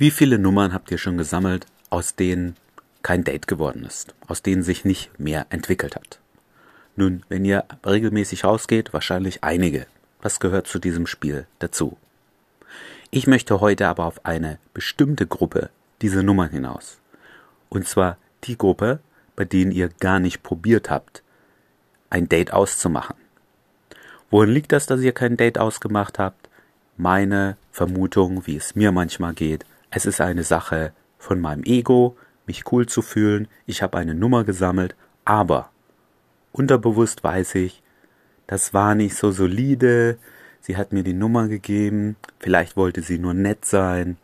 Wie viele Nummern habt ihr schon gesammelt, aus denen kein Date geworden ist, aus denen sich nicht mehr entwickelt hat? Nun, wenn ihr regelmäßig rausgeht, wahrscheinlich einige. Was gehört zu diesem Spiel dazu? Ich möchte heute aber auf eine bestimmte Gruppe dieser Nummern hinaus. Und zwar die Gruppe, bei denen ihr gar nicht probiert habt, ein Date auszumachen. Wohin liegt das, dass ihr kein Date ausgemacht habt? Meine Vermutung, wie es mir manchmal geht, es ist eine Sache von meinem Ego, mich cool zu fühlen, ich habe eine Nummer gesammelt, aber unterbewusst weiß ich, das war nicht so solide, sie hat mir die Nummer gegeben, vielleicht wollte sie nur nett sein,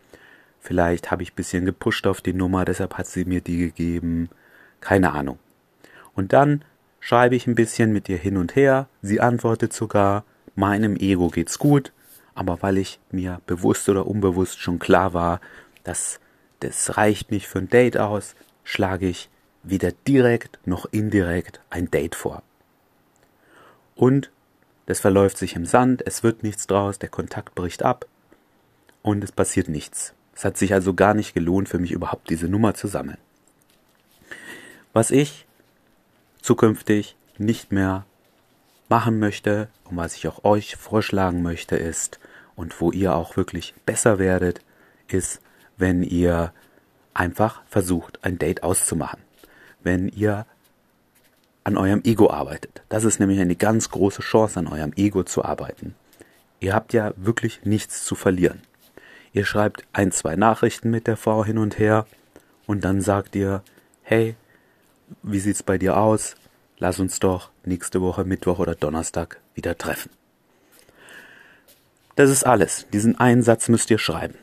vielleicht habe ich ein bisschen gepusht auf die Nummer, deshalb hat sie mir die gegeben, keine Ahnung. Und dann schreibe ich ein bisschen mit ihr hin und her, sie antwortet sogar, meinem Ego geht's gut, aber weil ich mir bewusst oder unbewusst schon klar war, dass das reicht nicht für ein Date aus, schlage ich weder direkt noch indirekt ein Date vor. Und das verläuft sich im Sand, es wird nichts draus, der Kontakt bricht ab und es passiert nichts. Es hat sich also gar nicht gelohnt für mich überhaupt diese Nummer zu sammeln. Was ich zukünftig nicht mehr machen möchte und was ich auch euch vorschlagen möchte ist und wo ihr auch wirklich besser werdet, ist, wenn ihr einfach versucht, ein Date auszumachen. Wenn ihr an eurem Ego arbeitet. Das ist nämlich eine ganz große Chance, an eurem Ego zu arbeiten. Ihr habt ja wirklich nichts zu verlieren. Ihr schreibt ein, zwei Nachrichten mit der Frau hin und her und dann sagt ihr, hey, wie sieht's bei dir aus? Lass uns doch nächste Woche Mittwoch oder Donnerstag wieder treffen. Das ist alles. Diesen einen Satz müsst ihr schreiben.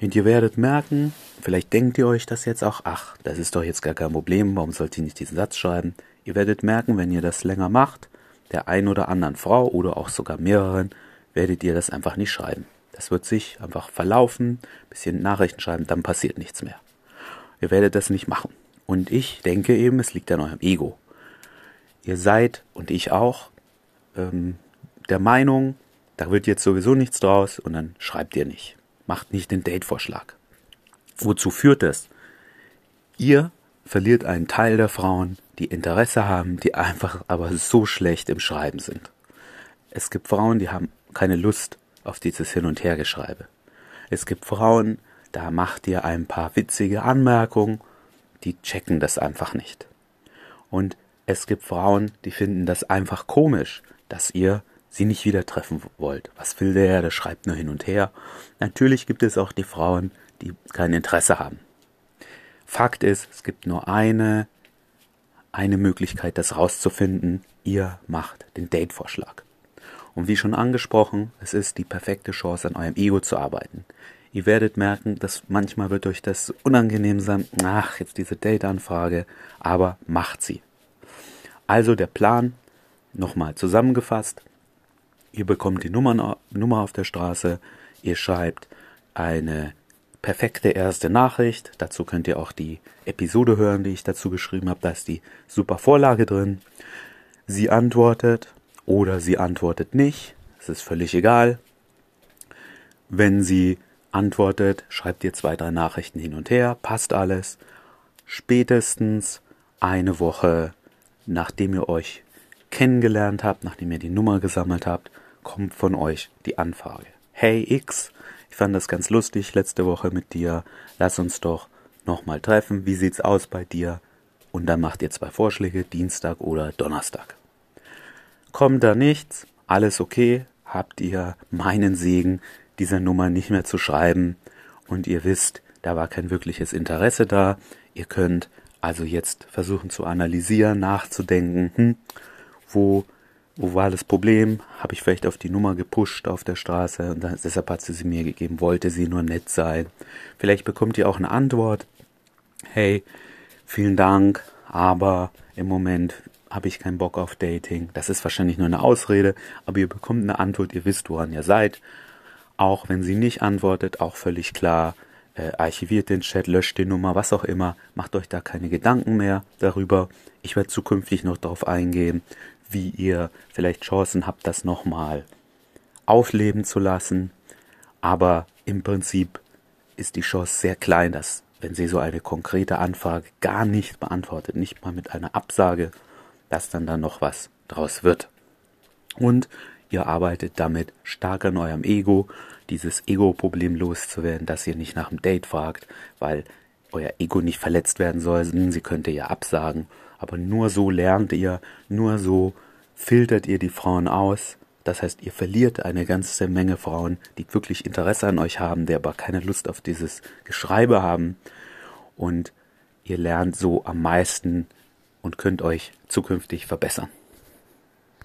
Und ihr werdet merken, vielleicht denkt ihr euch das jetzt auch, ach, das ist doch jetzt gar kein Problem, warum sollt ihr nicht diesen Satz schreiben? Ihr werdet merken, wenn ihr das länger macht, der ein oder anderen Frau oder auch sogar mehreren, werdet ihr das einfach nicht schreiben. Das wird sich einfach verlaufen, bisschen Nachrichten schreiben, dann passiert nichts mehr. Ihr werdet das nicht machen. Und ich denke eben, es liegt an eurem Ego. Ihr seid, und ich auch, ähm, der Meinung, da wird jetzt sowieso nichts draus und dann schreibt ihr nicht. Macht nicht den Date-Vorschlag. Wozu führt das? Ihr verliert einen Teil der Frauen, die Interesse haben, die einfach aber so schlecht im Schreiben sind. Es gibt Frauen, die haben keine Lust auf dieses Hin- und Hergeschreibe. Es gibt Frauen, da macht ihr ein paar witzige Anmerkungen, die checken das einfach nicht. Und es gibt Frauen, die finden das einfach komisch, dass ihr sie nicht wieder treffen wollt. Was will der? Der schreibt nur hin und her. Natürlich gibt es auch die Frauen, die kein Interesse haben. Fakt ist, es gibt nur eine, eine Möglichkeit, das rauszufinden. Ihr macht den Date-Vorschlag. Und wie schon angesprochen, es ist die perfekte Chance, an eurem Ego zu arbeiten. Ihr werdet merken, dass manchmal wird euch das unangenehm sein, ach, jetzt diese Date-Anfrage, aber macht sie. Also der Plan, nochmal zusammengefasst, Ihr bekommt die Nummern, Nummer auf der Straße, ihr schreibt eine perfekte erste Nachricht. Dazu könnt ihr auch die Episode hören, die ich dazu geschrieben habe. Da ist die super Vorlage drin. Sie antwortet oder sie antwortet nicht. Es ist völlig egal. Wenn sie antwortet, schreibt ihr zwei, drei Nachrichten hin und her, passt alles. Spätestens eine Woche, nachdem ihr euch kennengelernt habt, nachdem ihr die Nummer gesammelt habt, kommt von euch die Anfrage. Hey X, ich fand das ganz lustig letzte Woche mit dir. Lass uns doch nochmal treffen. Wie sieht's aus bei dir? Und dann macht ihr zwei Vorschläge, Dienstag oder Donnerstag. Kommt da nichts? Alles okay? Habt ihr meinen Segen, dieser Nummer nicht mehr zu schreiben? Und ihr wisst, da war kein wirkliches Interesse da. Ihr könnt also jetzt versuchen zu analysieren, nachzudenken, hm, wo wo war das Problem? Habe ich vielleicht auf die Nummer gepusht auf der Straße und dann, deshalb hat sie sie mir gegeben, wollte sie nur nett sein. Vielleicht bekommt ihr auch eine Antwort. Hey, vielen Dank, aber im Moment habe ich keinen Bock auf Dating. Das ist wahrscheinlich nur eine Ausrede, aber ihr bekommt eine Antwort, ihr wisst, woran ihr seid. Auch wenn sie nicht antwortet, auch völlig klar, äh, archiviert den Chat, löscht die Nummer, was auch immer, macht euch da keine Gedanken mehr darüber. Ich werde zukünftig noch darauf eingehen, wie ihr vielleicht Chancen habt, das nochmal aufleben zu lassen. Aber im Prinzip ist die Chance sehr klein, dass wenn sie so eine konkrete Anfrage gar nicht beantwortet, nicht mal mit einer Absage, dass dann da noch was draus wird. Und ihr arbeitet damit stark an eurem Ego, dieses Ego-Problem loszuwerden, dass ihr nicht nach dem Date fragt, weil euer Ego nicht verletzt werden soll. Sie könnte ja absagen, aber nur so lernt ihr, nur so filtert ihr die Frauen aus. Das heißt, ihr verliert eine ganze Menge Frauen, die wirklich Interesse an euch haben, die aber keine Lust auf dieses Geschreibe haben. Und ihr lernt so am meisten und könnt euch zukünftig verbessern.